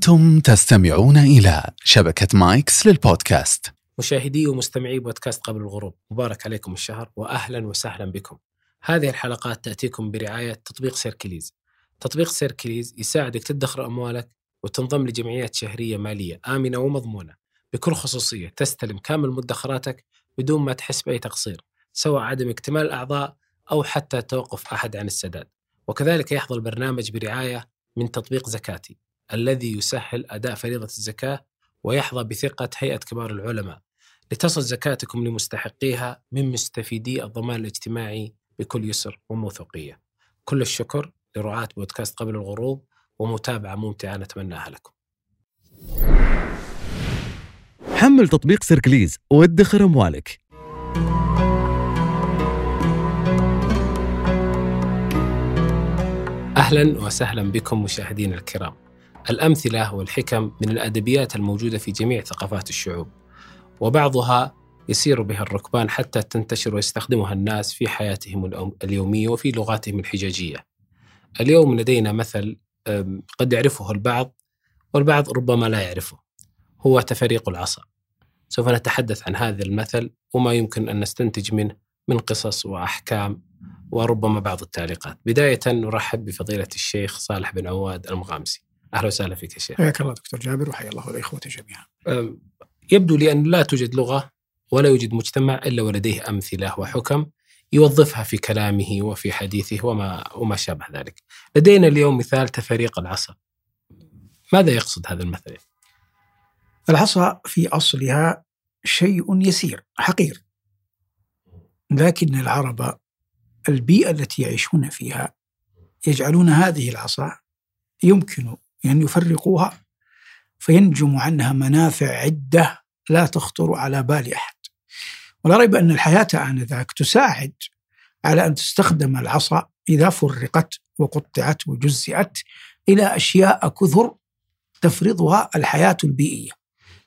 أنتم تستمعون إلى شبكة مايكس للبودكاست. مشاهدي ومستمعي بودكاست قبل الغروب مبارك عليكم الشهر وأهلا وسهلا بكم. هذه الحلقات تأتيكم برعاية تطبيق سيركليز. تطبيق سيركليز يساعدك تدخر أموالك وتنضم لجمعيات شهرية مالية آمنة ومضمونة. بكل خصوصية تستلم كامل مدخراتك بدون ما تحس بأي تقصير سواء عدم اكتمال الأعضاء أو حتى توقف أحد عن السداد. وكذلك يحظى البرنامج برعاية من تطبيق زكاتي. الذي يسهل أداء فريضة الزكاة ويحظى بثقة هيئة كبار العلماء. لتصل زكاتكم لمستحقيها من مستفيدي الضمان الاجتماعي بكل يسر وموثوقية. كل الشكر لرعاة بودكاست قبل الغروب ومتابعة ممتعة نتمناها لكم. حمل تطبيق سيركليز وادخر أموالك. أهلا وسهلا بكم مشاهدينا الكرام. الأمثلة والحكم من الأدبيات الموجودة في جميع ثقافات الشعوب وبعضها يسير بها الركبان حتى تنتشر ويستخدمها الناس في حياتهم اليومية وفي لغاتهم الحجاجية اليوم لدينا مثل قد يعرفه البعض والبعض ربما لا يعرفه هو تفريق العصا. سوف نتحدث عن هذا المثل وما يمكن أن نستنتج منه من قصص وأحكام وربما بعض التعليقات. بداية نرحب بفضيلة الشيخ صالح بن عواد المغامسي. أهلا وسهلا فيك يا شيخ حياك الله دكتور جابر وحيا الله الإخوة جميعا يبدو لي أن لا توجد لغة ولا يوجد مجتمع إلا ولديه أمثلة وحكم يوظفها في كلامه وفي حديثه وما وما شابه ذلك. لدينا اليوم مثال تفريق العصا. ماذا يقصد هذا المثل؟ العصا في أصلها شيء يسير حقير لكن العرب البيئة التي يعيشون فيها يجعلون هذه العصا يمكن أن يفرقوها. فينجم عنها منافع عدة لا تخطر على بال أحد. ولا ريب أن الحياة آنذاك تساعد على أن تستخدم العصا إذا فرقت وقطعت وجزئت إلى أشياء كثر تفرضها الحياة البيئية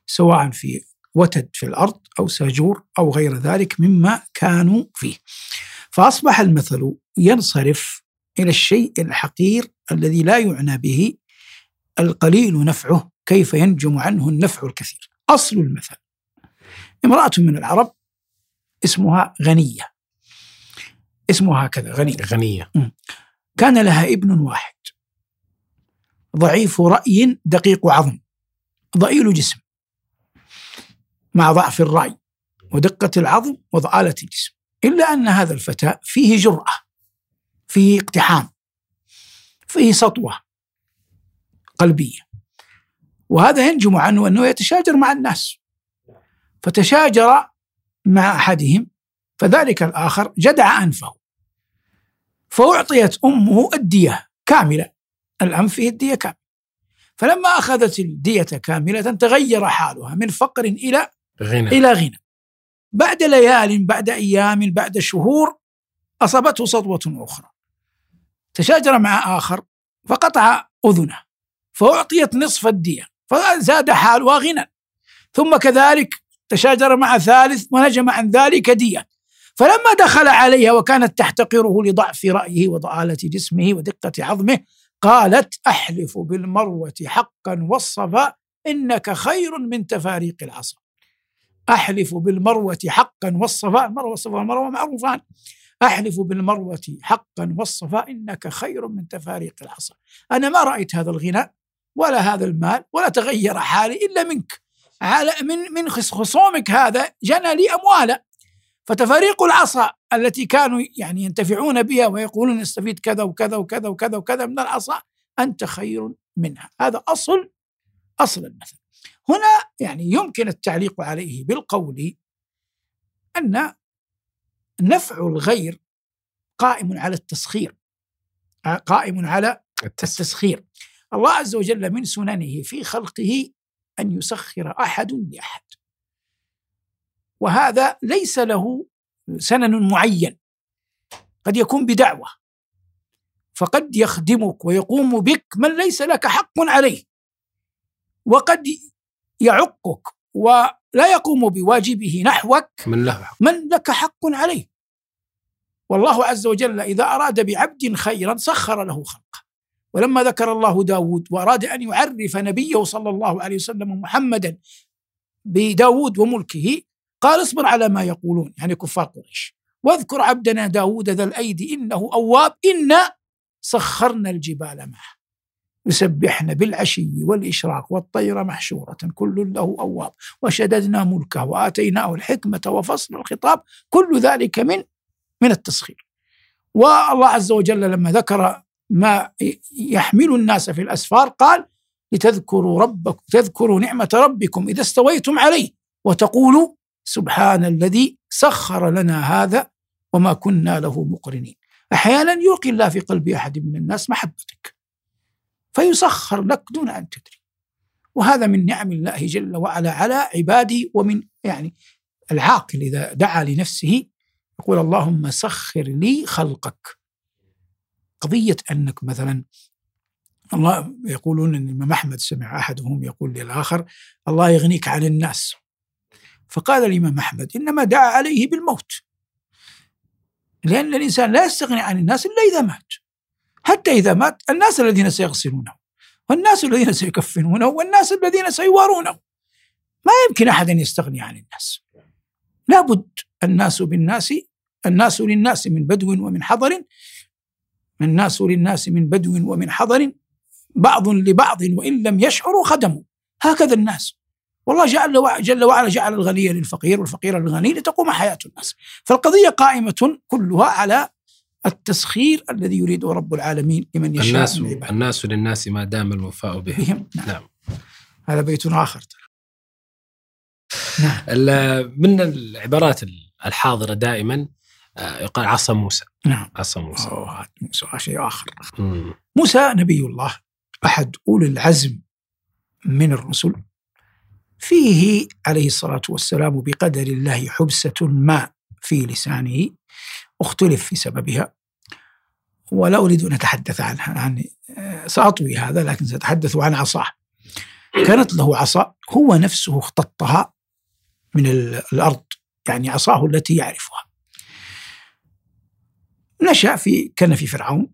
سواء في وتد في الأرض أو ساجور أو غير ذلك مما كانوا فيه. فأصبح المثل ينصرف إلى الشيء الحقير الذي لا يعنى به القليل نفعه كيف ينجم عنه النفع الكثير؟ أصل المثل. امرأة من العرب اسمها غنية. اسمها هكذا غنية. غنية. كان لها ابن واحد. ضعيف رأي دقيق عظم. ضئيل جسم. مع ضعف الرأي ودقة العظم وضآلة الجسم. إلا أن هذا الفتى فيه جرأة فيه اقتحام فيه سطوة. قلبية. وهذا ينجم عنه أنه يتشاجر مع الناس. فتشاجر مع أحدهم فذلك الآخر جدع أنفه. فأعطيت أمه الدية كاملة الأنف فيه الدية كاملة. فلما أخذت الدية كاملة تغير حالها من فقر إلى غنى. إلى غنى. بعد ليال بعد أيام بعد شهور أصابته سطوة أخرى. تشاجر مع آخر فقطع أذنه. فأعطيت نصف الدية فزاد حالها غنى ثم كذلك تشاجر مع ثالث ونجم عن ذلك دية. فلما دخل عليها وكانت تحتقره لضعف رأيه وضآلة جسمه ودقة عظمه قالت أحلف بالمروة حقا والصفا إنك خير من تفاريق العصا. أحلف بالمروة حقا والصفا المروة والصفا والمروة معروفان. أحلف بالمروة حقا والصفا إنك خير من تفاريق العصا. أنا ما رأيت هذا الغنى ولا هذا المال ولا تغير حالي إلا منك. على من من خصومك هذا جنى لي أموالا. فتفاريق العصا التي كانوا يعني ينتفعون بها ويقولون نستفيد كذا وكذا وكذا وكذا وكذا من العصا أنت خير منها. هذا أصل أصل المثل. هنا يعني يمكن التعليق عليه بالقول أن نفع الغير قائم على التسخير قائم على التسخير. الله عز وجل من سننه في خلقه أن يسخر أحد لأحد. وهذا ليس له سنن معين. قد يكون بدعوة. فقد يخدمك ويقوم بك من ليس لك حق عليه. وقد يعقك ولا يقوم بواجبه نحوك من له حق. من لك حق عليه. والله عز وجل إذا أراد بعبد خيرا سخر له خلقه. ولما ذكر الله داود وأراد أن يعرف نبيه صلى الله عليه وسلم محمدا بداود وملكه قال اصبر على ما يقولون. يعني كفار قريش. واذكر عبدنا داود ذا الأيدي إنه أواب إنا سخرنا الجبال معه. يسبحن بالعشي والإشراق والطير محشورة كل له أواب. وشددنا ملكه وآتيناه الحكمة وفصل الخطاب كل ذلك من من التسخير. والله عز وجل لما ذكر ما يحمل الناس في الأسفار قال لتذكروا ربكم تذكروا نعمة ربكم إذا استويتم عليه وتقولوا سبحان الذي سخر لنا هذا وما كنا له مقرنين. أحيانا يلقي الله في قلب أحد من الناس محبتك فيسخر لك دون أن تدري. وهذا من نعم الله جل وعلا على عبادي ومن يعني العاقل إذا دعا لنفسه يقول اللهم سخر لي خلقك. قضية أنك مثلا الله يقولون أن الإمام أحمد سمع أحدهم يقول للآخر الله يغنيك عن الناس. فقال الإمام أحمد إنما دعا عليه بالموت. لأن الإنسان لا يستغني عن الناس إلا إذا مات. حتى إذا مات الناس الذين سيغسلونه والناس الذين سيكفنونه والناس الذين سيوارونه. ما يمكن أحد أن يستغني عن الناس. لابد الناس بالناس الناس للناس من بدو ومن حضر. الناس للناس من بدو ومن حضر بعض لبعض وإن لم يشعروا خدموا. هكذا الناس. والله جل جل وعلا جعل الغني للفقير والفقير للغني لتقوم حياة الناس. فالقضية قائمة كلها على التسخير الذي يريده رب العالمين لمن يشاء الناس من الناس للناس ما دام الوفاء بهم بهم. نعم. نعم. هذا بيت آخر. نعم من العبارات الحاضرة دائما يقال عصا موسى. نعم. عصا موسى. أوه، موسى شيء آخر. مم. موسى نبي الله أحد أولي العزم من الرسل. فيه عليه الصلاة والسلام بقدر الله حبسة ما في لسانه اختلف في سببها. ولا أريد أن أتحدث عنها يعني آه، سأطوي هذا لكن سأتحدث عن عصاه كانت له عصا هو نفسه اختطها من ال- الأرض يعني عصاه التي يعرفها. نشأ في كان في فرعون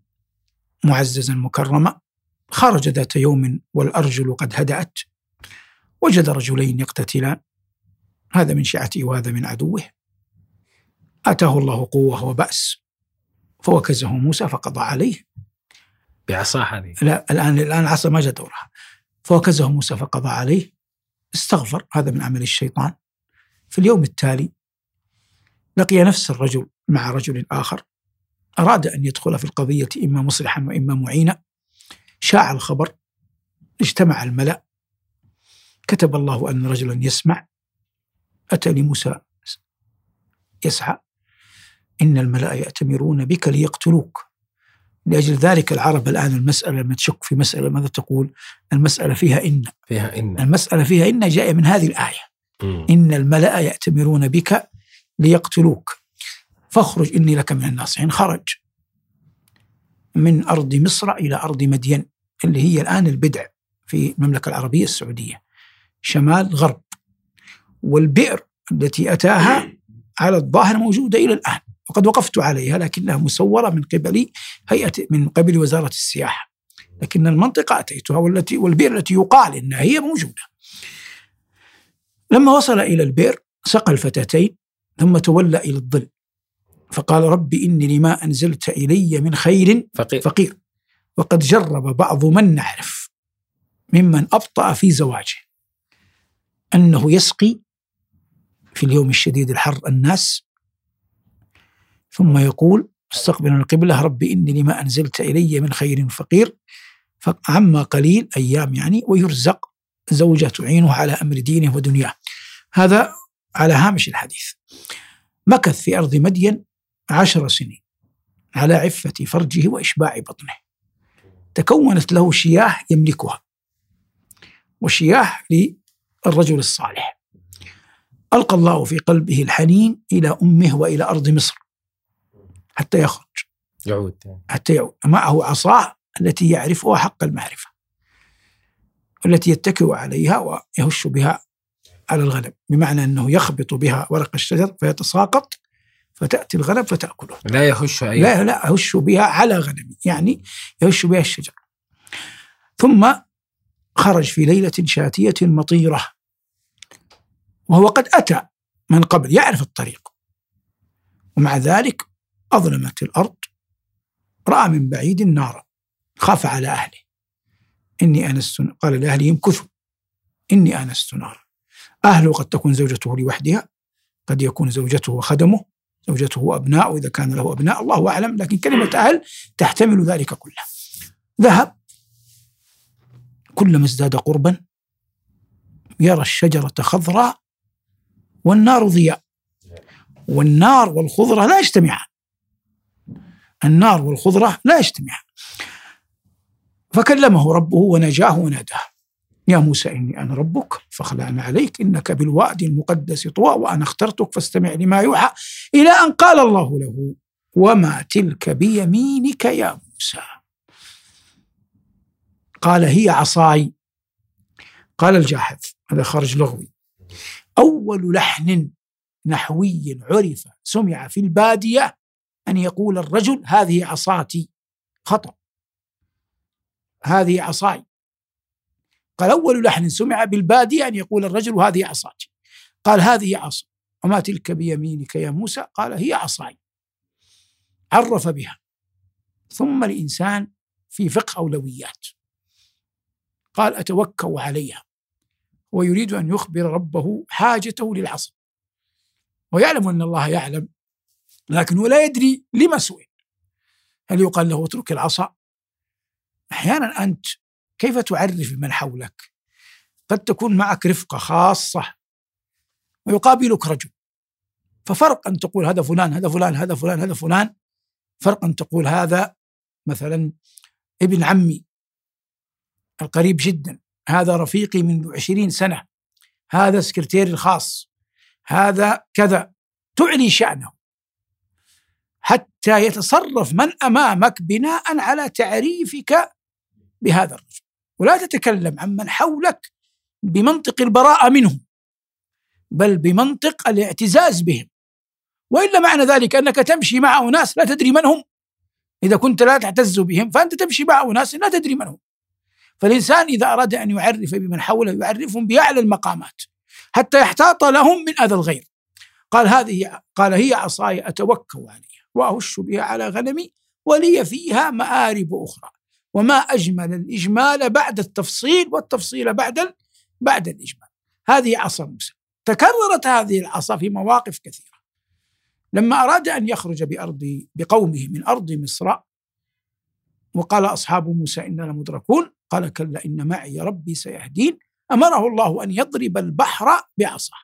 معززا مكرما خرج ذات يوم والأرجل قد هدأت وجد رجلين يقتتلان. هذا من شيعته وهذا من عدوه. آتاه الله قوة وبأس فوكزه موسى فقضى عليه. بعصا هذه لا الآن الآن العصا ما جاء دورها. فوكزه موسى فقضى عليه استغفر هذا من عمل الشيطان. في اليوم التالي لقي نفس الرجل مع رجل آخر أراد أن يدخل في القضية إما مصلحا وإما معينا شاع الخبر اجتمع الملأ كتب الله أن رجلا يسمع أتى لموسى يسعى إن الملأ يأتمرون بك ليقتلوك. لأجل ذلك العرب الآن المسألة لما تشك في مسألة ماذا تقول؟ المسألة فيها إن. فيها إن. المسألة فيها إن جاء من هذه الآية. مم. إن الملأ يأتمرون بك ليقتلوك. فاخرج إني لك من الناصحين. خرج من أرض مصر إلى أرض مدين اللي هي الآن البدع في المملكة العربية السعودية. شمال غرب. والبئر التي أتاها على الظاهر موجودة إلى الآن وقد وقفت عليها لكنها مسورة من قبل هيئة من قبل وزارة السياحة. لكن المنطقة أتيتها والتي والبئر التي يقال إنها هي موجودة. لما وصل إلى البئر سقى الفتاتين ثم تولى إلى الظل. فقال رب إني لما أنزلت إلي من خير فقير. فقير. وقد جرب بعض من نعرف ممن أبطأ في زواجه. أنه يسقي في اليوم الشديد الحر الناس ثم يقول مستقبلا القبلة رب إني لما أنزلت إلي من خير فقير. فعما قليل أيام يعني ويرزق زوجة تعينه على أمر دينه ودنياه. هذا على هامش الحديث. مكث في أرض مدين عشر سنين على عفة فرجه وإشباع بطنه. تكونت له شياه يملكها وشياه للرجل الصالح. ألقى الله في قلبه الحنين إلى أمه وإلى أرض مصر حتى يخرج. يعود. حتى يعود. معه عصاه التي يعرفها حق المعرفة والتي يتكئ عليها ويهش بها على الغنم بمعنى أنه يخبط بها ورق الشجر فيتساقط فتأتي الغنم فتأكله. لا يهش أي لا لا يهش بها على غنمي يعني يهش بها الشجر. ثم خرج في ليلة شاتية مطيرة. وهو قد أتى من قبل يعرف الطريق. ومع ذلك أظلمت الأرض رأى من بعيد نارا خاف على أهله. إني آنست قال لأهله امكثوا إني آنست نارا. أهله قد تكون زوجته لوحدها قد يكون زوجته وخدمه زوجته وأبناء إذا كان له أبناء الله أعلم. لكن كلمة أهل تحتمل ذلك كله ذهب. كلما ازداد قربا يرى الشجرة خضراء والنار ضياء. والنار والخضرة لا يجتمعان. النار والخضرة لا يجتمعان. فكلمه ربه ونجاه وناداه. يا موسى إني أنا ربك فاخلعنا عليك إنك بالوادي المقدس طوى وأنا اخترتك فاستمع لما يوحى. إلى أن قال الله له وما تلك بيمينك يا موسى؟ قال هي عصاي. قال الجاحظ هذا خرج لغوي. أول لحن نحوي عرف سمع في البادية أن يقول الرجل هذه عصاتي خطأ. هذه عصاي. قال أول لحن سمع بالبادية أن يقول الرجل هذه عصاتي قال هذه عصا. وما تلك بيمينك يا موسى؟ قال هي عصاي. عرف بها. ثم الإنسان في فقه أولويات. قال أتوكأ عليها. ويريد أن يخبر ربه حاجته للعصا. ويعلم أن الله يعلم. لكنه لا يدري لما سئل. هل يقال له اترك العصا؟ أحيانا أنت كيف تعرف من حولك؟ قد تكون معك رفقة خاصة ويقابلك رجل. ففرق أن تقول هذا فلان هذا فلان هذا فلان هذا فلان. فرق أن تقول هذا مثلا ابن عمي القريب جدا. هذا رفيقي منذ عشرين سنة. هذا سكرتيري الخاص. هذا كذا. تعلي شأنه. حتى يتصرف من أمامك بناء على تعريفك بهذا الرجل. ولا تتكلم عن من حولك بمنطق البراءة منهم بل بمنطق الاعتزاز بهم. وإلا معنى ذلك أنك تمشي مع أناس لا تدري من هم. إذا كنت لا تعتز بهم فأنت تمشي مع أناس لا تدري من هم. فالإنسان إذا أراد أن يعرف بمن حوله يعرفهم بأعلى المقامات حتى يحتاط لهم من أذى الغير. قال هذه قال هي عصاي أتوكل عليها وأهش بها على غنمي ولي فيها مآرب أخرى. وما أجمل الإجمال بعد التفصيل والتفصيل بعد بعد الإجمال. هذه عصا موسى. تكررت هذه العصا في مواقف كثيرة. لما أراد أن يخرج بأرض بقومه من أرض مصر وقال أصحاب موسى إنا لمدركون قال كلا إن معي ربي سيهدين. أمره الله أن يضرب البحر بعصاه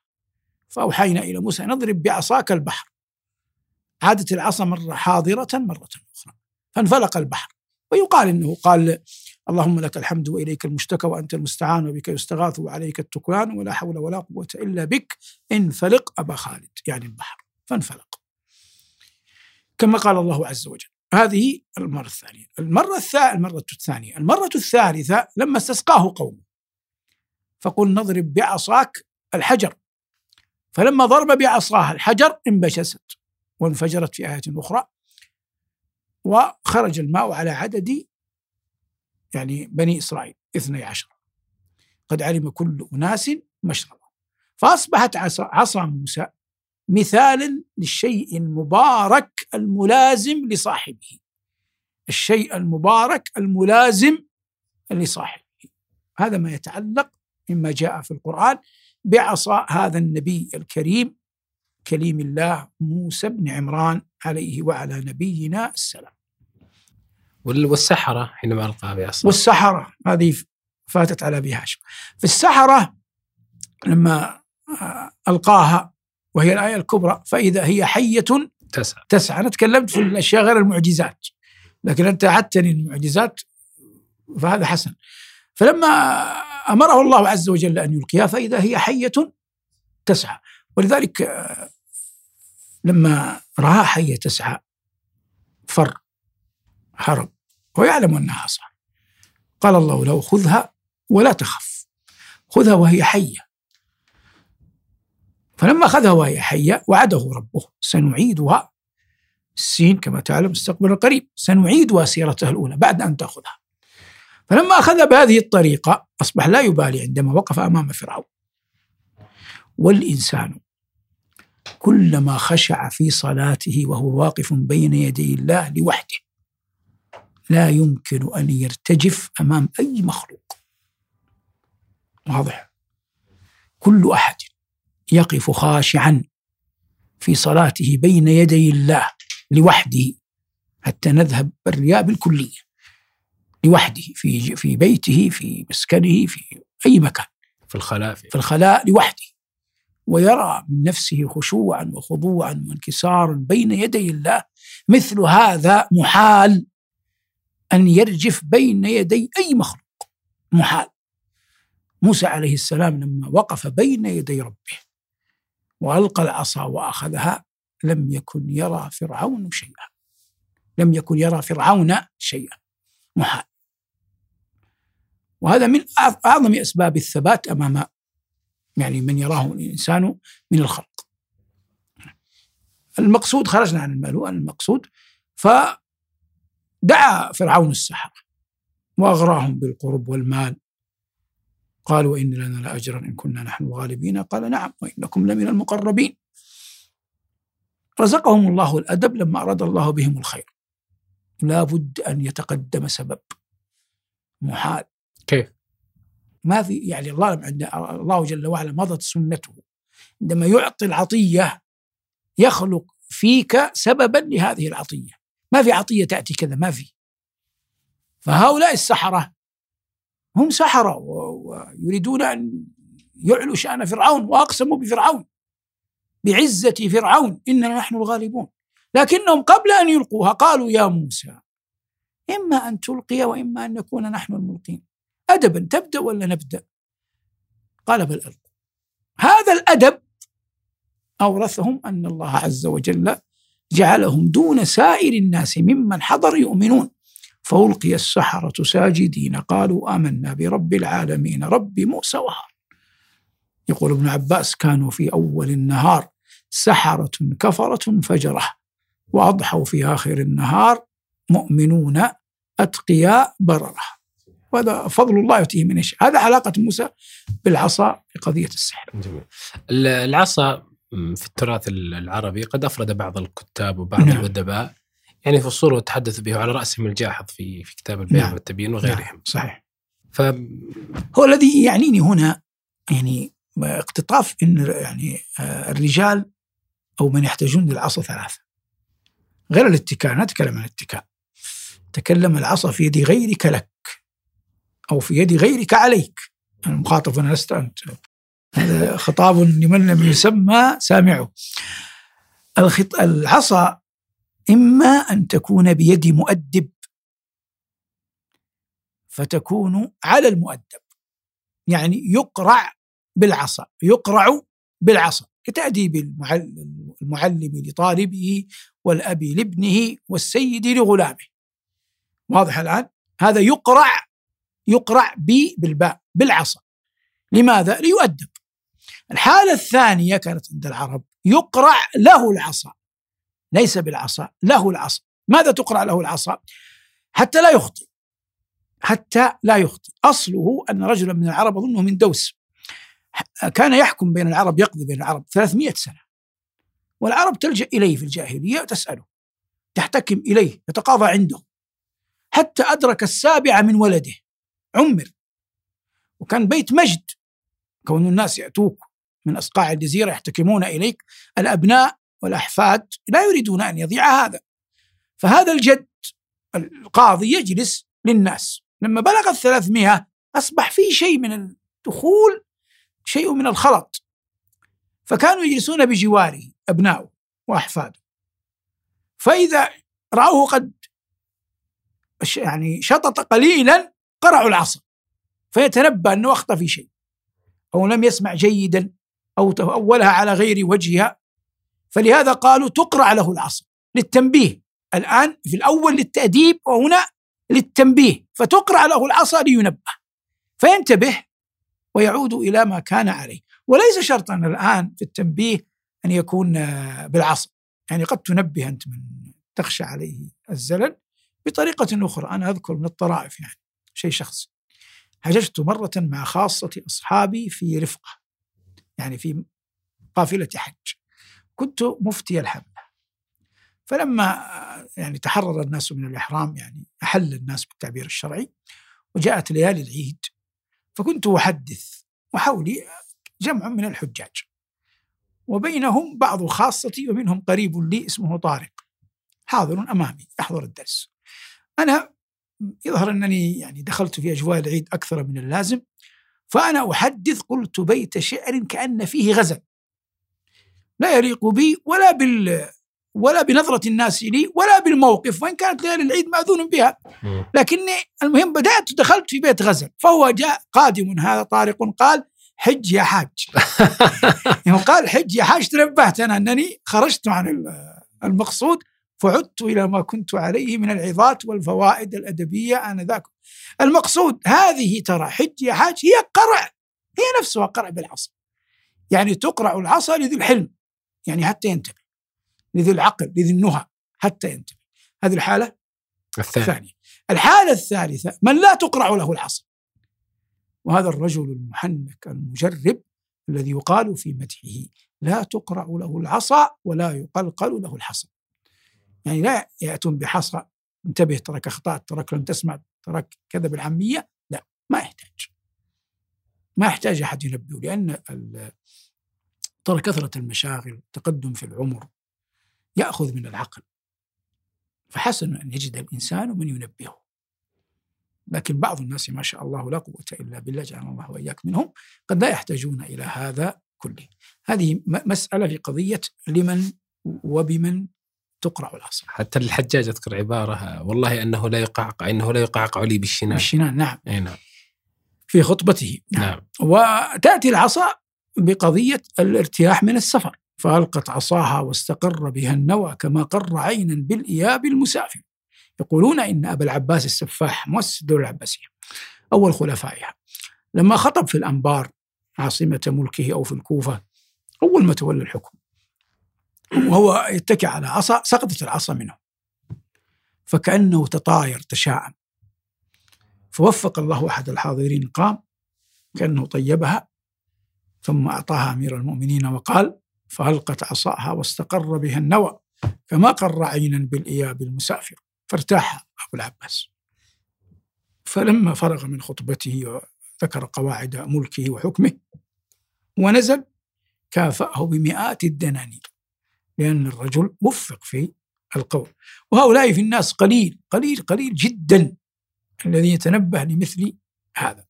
فأوحينا إلى موسى أن اضرب بعصاك البحر. عادت العصا مرة حاضرة مرة أخرى. فانفلق البحر. ويقال إنه قال اللهم لك الحمد وإليك المشتكى وأنت المستعان وبك يستغاث وعليك التكلان ولا حول ولا قوة إلا بك. انفلق أبا خالد يعني البحر فانفلق. كما قال الله عز وجل هذه المرة الثانية. المرة الثانية المرة الثانية. المرة الثالثة لما استسقاه قومه فقل نضرب بعصاك الحجر. فلما ضرب بعصاه الحجر انبجست وانفجرت في آية أخرى. وخرج الماء على عدد يعني بني إسرائيل اثني عشر. قد علم كل أناس مشربا فأصبحت عصا موسى مثالا للشيء المبارك الملازم لصاحبه. الشيء المبارك الملازم لصاحبه. هذا ما يتعلق مما جاء في القرآن بعصا هذا النبي الكريم كليم الله موسى بن عمران عليه وعلى نبينا السلام. والسحرة حينما ألقى بعصا والسحرة هذه فاتت على أبي هاشم. في السحرة لما آه، ألقاها وهي الآية الكبرى فإذا هي حية تسعى. تسعى. أنا تكلمت في الأشياء غير المعجزات لكن أنت عدتني المعجزات فهذا حسن. فلما أمره الله عز وجل أن يلقيها فإذا هي حية تسعى. ولذلك آه، لما رأى حية تسعى فر هرب ويعلم أنها عصا قال الله له خذها ولا تخف. خذها وهي حية. فلما أخذها وهي حية وعده ربه سنعيدها. السين كما تعلم مستقبل القريب. سنعيدها سيرتها الأولى بعد أن تأخذها. فلما أخذ بهذه الطريقة أصبح لا يبالي عندما وقف أمام فرعون. والإنسان كلما خشع في صلاته وهو واقف بين يدي الله لوحده لا يمكن أن يرتجف أمام أي مخلوق. واضح؟ كل أحد يقف خاشعا في صلاته بين يدي الله لوحده حتى نذهب الرياء بالكلية لوحده في في بيته في مسكنه في أي مكان. في الخلاء في الخلاء لوحده. ويرى من نفسه خشوعا وخضوعا وانكسارا بين يدي الله مثل هذا محال أن يرجف بين يدي أي مخلوق. محال. موسى عليه السلام لما وقف بين يدي ربه وألقى العصا وأخذها لم يكن يرى فرعون شيئا. لم يكن يرى فرعون شيئا. محال. وهذا من أعظم أسباب الثبات أمام يعني من يراه الإنسان من الخلق. المقصود خرجنا عن المألوء المقصود فدعا فرعون السحرة وأغراهم بالقرب والمال. قالوا وإن لنا لأجرا إن كنا نحن الغالبين. قال نعم وإنكم لمن المقربين. رزقهم الله الأدب لما أراد الله بهم الخير. لا بد أن يتقدم سبب محال. كيف؟ ما في يعني الله عند الله جل وعلا مضت سنته. عندما يعطي العطية يخلق فيك سببا لهذه العطية. ما في عطية تأتي كذا ما في. فهؤلاء السحرة هم سحرة ويريدون أن يعلوا شأن فرعون وأقسموا بفرعون بعزة فرعون إننا نحن الغالبون. لكنهم قبل أن يلقوها قالوا يا موسى إما أن تلقي وإما أن نكون نحن الملقين. أدبا تبدأ ولا نبدأ؟ قال بل ألقوا. هذا الأدب أورثهم أن الله عز وجل جعلهم دون سائر الناس ممن حضر يؤمنون. فألقي السحرة ساجدين قالوا آمنا برب العالمين رب موسى وهارون. يقول ابن عباس كانوا في أول النهار سحرة كفرة فجرة وأضحوا في آخر النهار مؤمنون أتقياء بررة. وهذا فضل الله يؤتيه من يشاء هذا علاقة موسى بالعصا في قضية السحر جميل. العصا في التراث العربي قد أفرد بعض الكتاب وبعض نعم. الأدباء يعني في الصورة والتحدث به على رأسهم الجاحظ في في كتاب البيان نعم. والتبيين وغيرهم نعم. صحيح ف... هو الذي يعنيني هنا يعني اقتطاف إن يعني آه، الرجال أو من يحتاجون للعصا ثلاثة غير الاتكاء نتكلم عن الاتكاء تكلم العصا في يد غيرك لك أو في يد غيرك عليك. أنا مخاطب أنا لست أنت. هذا خطاب لمن لم يسمى سامعه. الخط... العصا إما أن تكون بيد مؤدب. فتكون على المؤدب. يعني يقرع بالعصا يقرع بالعصا. كتأديب المعلم لطالبه والأب لابنه والسيد لغلامه. واضح الآن؟ هذا يقرع يقرع بي بالباء بالعصا. لماذا؟ ليؤدب. الحالة الثانية كانت عند العرب يقرع له العصا. ليس بالعصا له العصا. ماذا تقرأ له العصا؟ حتى لا يخطئ. حتى لا يخطئ. أصله أن رجلا من العرب أظنه من دوس. كان يحكم بين العرب يقضي بين العرب 300 سنة. والعرب تلجأ إليه في الجاهلية تسأله تحتكم إليه يتقاضى عنده. حتى أدرك السابعة من ولده. عمر. وكان بيت مجد. كون الناس يأتوك من أصقاع الجزيرة يحتكمون إليك الأبناء والأحفاد لا يريدون أن يضيع هذا. فهذا الجد القاضي يجلس للناس. لما بلغ الثلاثمائة أصبح في شيء من الدخول شيء من الخلط. فكانوا يجلسون بجواره أبناؤه وأحفاده. فإذا رأوه قد يعني شطط قليلا قرعوا العصا فيتنبأ أنه أخطأ في شيء. أو لم يسمع جيدا أو تأولها على غير وجهها. فلهذا قالوا تقرع له العصا للتنبيه. الآن في الأول للتأديب وهنا للتنبيه. فتقرع له العصا لينبه. فينتبه ويعود إلى ما كان عليه. وليس شرطا الآن في التنبيه أن يكون بالعصا يعني قد تنبه أنت من تخشى عليه الزلل بطريقة أخرى. أنا أذكر من الطرائف يعني. شيء شخصي. حججت مرة مع خاصة أصحابي في رفقة يعني في قافلة حج. كنت مفتي الحملة فلما يعني تحرر الناس من الإحرام يعني أحل الناس بالتعبير الشرعي وجاءت ليالي العيد فكنت أحدث وحولي جمع من الحجاج. وبينهم بعض خاصتي ومنهم قريب لي اسمه طارق. حاضر أمامي يحضر الدرس. أنا يظهر أنني يعني دخلت في أجواء العيد أكثر من اللازم فأنا أحدث قلت بيت شعر كأن فيه غزل. لا يليق بي ولا بال ولا بنظرة الناس لي ولا بالموقف وإن كانت ليالي العيد مأذون بها. لكني المهم بدأت دخلت في بيت غزل فهو جاء قادم هذا طارق قال حج يا حاج. يوم قال حج يا حاج تنبهت أنا أنني خرجت عن المقصود فعدت إلى ما كنت عليه من العظات والفوائد الأدبية آنذاك. المقصود هذه ترى حج يا حاج هي قرع هي نفسها قرع بالعصا يعني تقرع العصا لذي الحلم يعني حتى ينتبه لذي العقل لذي النهى حتى ينتبه هذه الحالة الثانية. الثانية. الحالة الثالثة من لا تقرع له العصا وهذا الرجل المحنك المجرب الذي يقال في مدحه لا تقرع له العصا ولا يقلقل له الحصى يعني لا يأتون بحصى انتبه ترك أخطأت ترك لم تسمع ترك كذا بالعامية لا ما يحتاج. ما يحتاج أحد ينبهه لأن ترى كثرة المشاغل تقدم في العمر يأخذ من العقل. فحسن أن يجد الإنسان من ينبهه. لكن بعض الناس ما شاء الله لا قوة إلا بالله جعلنا الله وإياك منهم قد لا يحتاجون إلى هذا كله. هذه مسألة في قضية لمن وبمن تقرأ العصا حتى الحجاج أذكر عبارة والله أنه لا يقعقع إنه لا يقعقع لي بالشنان. بالشنان نعم. أي نعم. في خطبته. نعم. وتأتي العصا بقضية الارتياح من السفر فألقت عصاها واستقر بها النوى كما قر عينا بالإياب المسافر. يقولون إن أبا العباس السفاح مؤسس الدولة العباسية أول خلفائها. لما خطب في الأنبار عاصمة ملكه أو في الكوفة أول ما تولى الحكم وهو يتكئ على عصا سقطت العصا منه. فكأنه تطاير تشاءم. فوفق الله أحد الحاضرين قام كأنه طيبها ثم أعطاها أمير المؤمنين وقال فألقت عصاها واستقر بها النوى كما قر عينا بالإياب المسافر. فارتاح أبو العباس. فلما فرغ من خطبته وذكر قواعد ملكه وحكمه ونزل كافأه بمئات الدنانير. لأن الرجل وفق في القول. وهؤلاء في الناس قليل قليل قليل جدا الذي يتنبه لمثل هذا.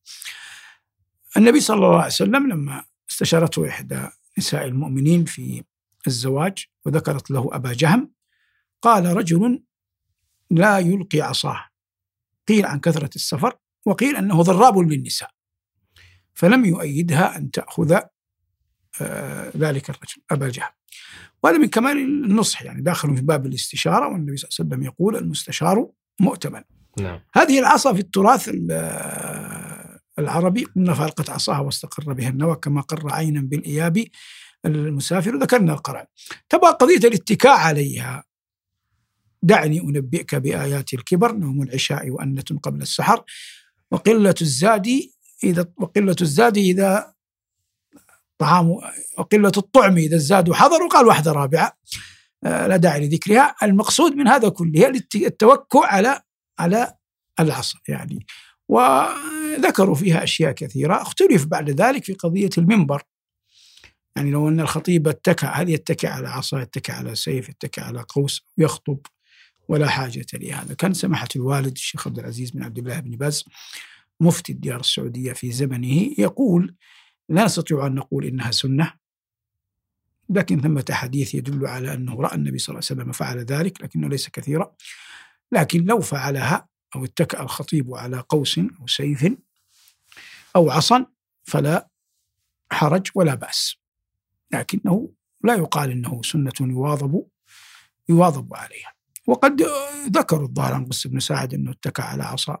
النبي صلى الله عليه وسلم لما استشارته إحدى نساء المؤمنين في الزواج وذكرت له أبا جهم قال رجل لا يلقي عصاه. قيل عن كثرة السفر وقيل أنه ضراب للنساء. فلم يؤيدها أن تأخذ آه، ذلك الرجل أبا جهم. وهذا من كمال النصح يعني داخل في باب الاستشارة والنبي صلى الله عليه وسلم يقول المستشار مؤتمن. نعم. هذه العصا في التراث العربي قلنا فألقت عصاها واستقر بها النوى كما قر عينا بالإياب المسافر ذكرنا القرع تبقى قضية الاتكاء عليها. دعني أنبئك بآيات الكبر نوم العشاء وأنة قبل السحر وقلة الزاد إذا وقلة الزاد إذا طعام وقلة الطعم إذا الزاد حضر وقال واحدة رابعة آه، لا داعي لذكرها. المقصود من هذا كله هي التوكل على على العصر يعني. وذكروا فيها أشياء كثيرة. اختلف بعد ذلك في قضية المنبر. يعني لو أن الخطيب اتكى هل يتكئ على عصا يتكئ على سيف يتكئ على قوس؟ يخطب. ولا حاجة لهذا. كان سماحة الوالد الشيخ عبد العزيز بن عبد الله بن باز مفتي الديار السعودية في زمنه يقول لا نستطيع أن نقول إنها سنة لكن ثمة حديث يدل على أنه رأى النبي صلى الله عليه وسلم فعل ذلك لكنه ليس كثيرا. لكن لو فعلها أو اتكأ الخطيب على قوس أو سيف أو عصا فلا حرج ولا بأس. لكنه لا يقال إنه سنة يواظب يواظب عليها. وقد ذكروا الظاهر عن قس بن ساعد أنه اتكى على عصا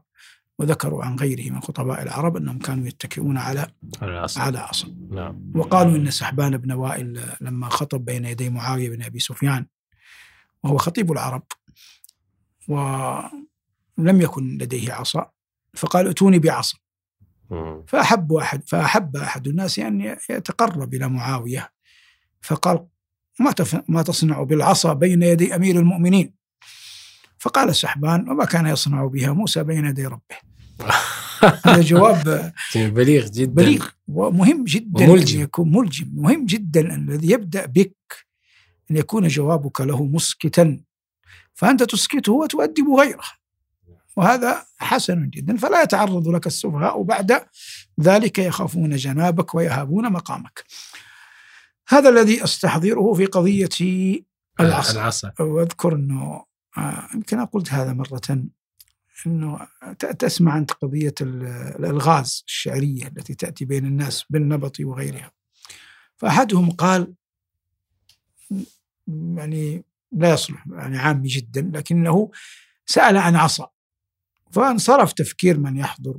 وذكروا عن غيره من خطباء العرب أنهم كانوا يتكئون على العصا على عصا نعم. وقالوا إن سحبان بن وائل لما خطب بين يدي معاوية بن أبي سفيان وهو خطيب العرب ولم يكن لديه عصا فقال ائتوني بعصا. فأحب أحد فأحب أحد الناس أن يتقرب إلى معاوية فقال ما ما تصنع بالعصا بين يدي أمير المؤمنين؟ فقال السحبان وما كان يصنع بها موسى بين يدي ربه. هذا جواب بليغ جدا. بليغ ومهم جدا وملجم. أن يكون ملجم. مهم جدا أن الذي يبدأ بك أن يكون جوابك له مسكتا. فأنت تسكته وتؤدب غيره. وهذا حسن جدا. فلا يتعرض لك السفهاء بعد ذلك يخافون جنابك ويهابون مقامك. هذا الذي أستحضره في قضية العصر العصا. واذكر إنه آه، يمكن أنا قلت هذا مرة إنه ت- تسمع أنت قضية ال- الألغاز الشعرية التي تأتي بين الناس بالنبط وغيرها. فأحدهم قال يعني لا يصلح يعني عامي جدا لكنه سأل عن عصا. فانصرف تفكير من يحضر.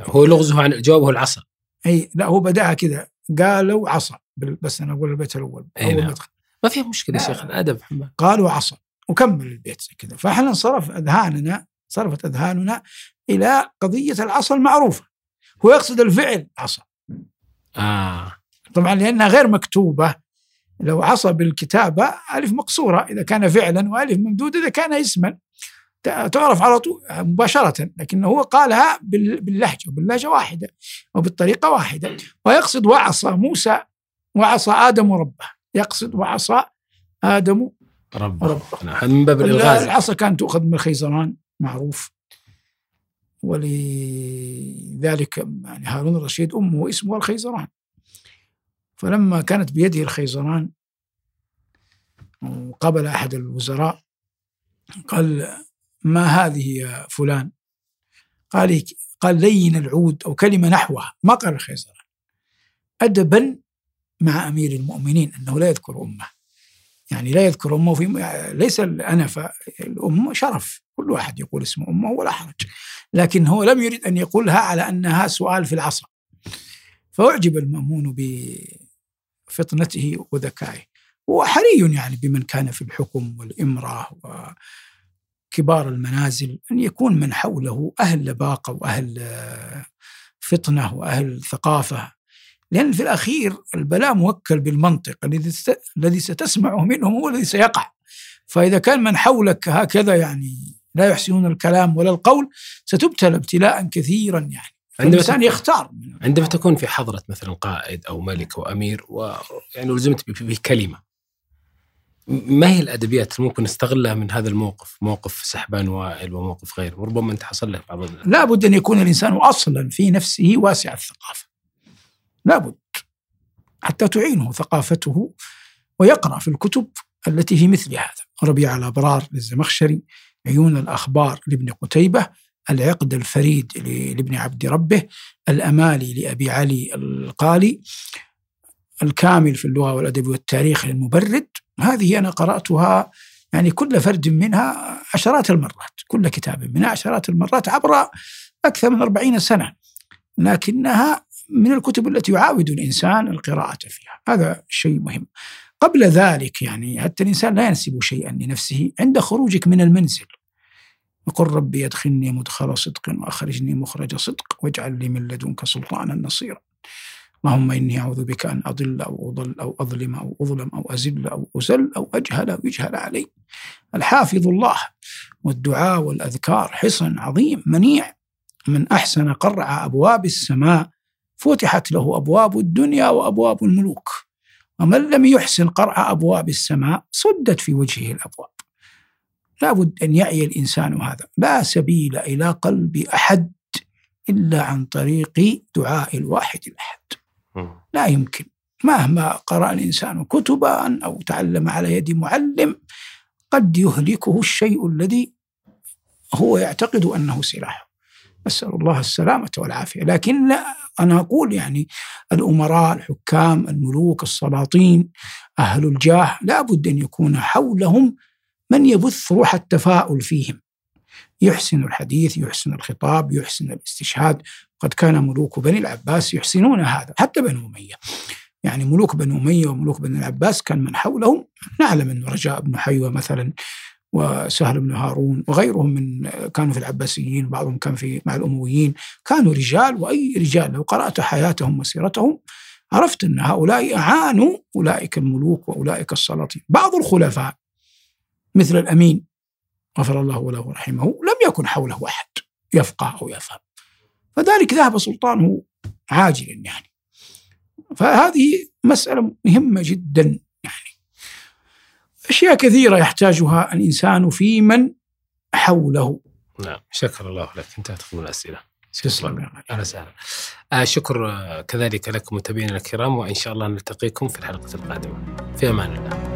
هو لغزه عن جوابه العصا. أي لا هو بدأها كذا. قالوا عصا بس أنا أقول البيت الأول أول نعم. ما فيها مشكلة يا. شيخ الادب محمد قالوا عصا. وكمل البيت زي كذا. فإحنا انصرف أذهاننا صرفت أذهاننا إلى قضية العصا المعروفة. هو يقصد الفعل عصا. آه. طبعا لأنها غير مكتوبة. لو عصا بالكتابة ألف مقصورة. إذا كان فعلا وألف ممدودة. إذا كان اسما تعرف على طول مباشرة. لكن هو قالها بال- باللهجة وباللهجة واحدة وبالطريقة واحدة. ويقصد وعصى موسى وعصى آدم ربه. يقصد وعصى آدم رب. رب. نعم، من باب الإلغاز. العصا كانت تؤخذ من الخيزران معروف. ولذلك يعني هارون الرشيد أمه اسمها الخيزران. فلما كانت بيده الخيزران وقابل أحد الوزراء قال ما هذه يا فلان؟ قال قال لين العود أو كلمة نحوها ما قال الخيزران. ادبا مع أمير المؤمنين أنه لا يذكر أمه. يعني لا يذكر أمه في ليس الانف الأم شرف كل واحد يقول اسم أمه ولا حرج. لكن هو لم يرد أن يقولها على أنها سؤال في العصر. فأعجب المأمون بفطنته وذكائه. وحري يعني بمن كان في الحكم والإمرة وكبار المنازل أن يكون من حوله أهل لباقة وأهل آه، فطنة وأهل ثقافة. لأن في الأخير البلاء موكل بالمنطق الذي ست- الذي ستسمعه منهم هو الذي سيقع. فإذا كان من حولك هكذا يعني لا يحسنون الكلام ولا القول ستبتلى ابتلاء كثيرا يعني. عندما الإنسان تكون- يختار عندما تكون في حضرة مثلا قائد أو ملك أو أمير ويعني لزمت ب- بكلمة ما هي الأدبيات اللي ممكن نستغلها من هذا الموقف؟ موقف سحبان وائل وموقف غيره وربما أنت حصل لك بعض لا بد أن يكون الإنسان أصلا في نفسه واسع الثقافة. لا بد حتى تعينه ثقافته ويقرأ في الكتب التي في مثل هذا. ربيع الأبرار للزمخشري عيون الأخبار لابن قتيبة العقد الفريد لابن عبد ربه الأمالي لأبي علي القالي الكامل في اللغة والأدب والتاريخ للمبرد. هذه أنا قرأتها يعني كل فرد منها عشرات المرات كل كتاب منها عشرات المرات عبر أكثر من أربعين سنة. لكنها من الكتب التي يعاود الإنسان القراءة فيها. هذا شيء مهم. قبل ذلك يعني حتى الإنسان لا ينسب شيئا لنفسه عند خروجك من المنزل. وقل ربي يدخلني مدخل صدق وأخرجني مخرج صدق واجعل لي من لدنك سلطانا نصيرا. اللهم إني أعوذ بك أن أضل أو أضل أو أظلم أو أظلم أو أزل أو أزل أو أجهل أو يجهل علي. الحافظ الله والدعاء والأذكار حصن عظيم منيع من أحسن قرع أبواب السماء فتحت له أبواب الدنيا وأبواب الملوك. ومن لم يحسن قرع أبواب السماء سدت في وجهه الأبواب. لا بد أن يعي الإنسان هذا. لا سبيل إلى قلب أحد إلا عن طريق دعاء الواحد الأحد. لا يمكن. مهما قرأ الإنسان كتبا أو تعلم على يد معلم قد يهلكه الشيء الذي هو يعتقد أنه سلاحه. نسأل الله السلامة والعافية. لكن أنا أقول يعني الأمراء الحكام الملوك السلاطين أهل الجاه لا بد أن يكون حولهم من يبث روح التفاؤل فيهم. يحسن الحديث يحسن الخطاب يحسن الاستشهاد. قد كان ملوك بني العباس يحسنون هذا حتى بنو أمية. يعني ملوك بنو أمية وملوك بني العباس كان من حولهم. نعلم أن رجاء بن حيوة مثلا وسهل بن هارون وغيرهم من كانوا في العباسيين بعضهم كان في مع الأمويين. كانوا رجال وأي رجال لو قرأت حياتهم وسيرتهم عرفت أن هؤلاء أعانوا أولئك الملوك وأولئك السلاطين. بعض الخلفاء مثل الأمين غفر الله له ورحمه لم يكن حوله أحد يفقه أو يفهم. فذلك ذهب سلطانه عاجلا يعني. فهذه مسألة مهمة جدا. أشياء كثيرة يحتاجها الإنسان في من حوله. نعم. شكر الله لك. انتهت من يا غالي. أهلا وسهلا. آه شكر كذلك لكم متابعينا الكرام وإن شاء الله نلتقيكم في الحلقة القادمة. في أمان الله.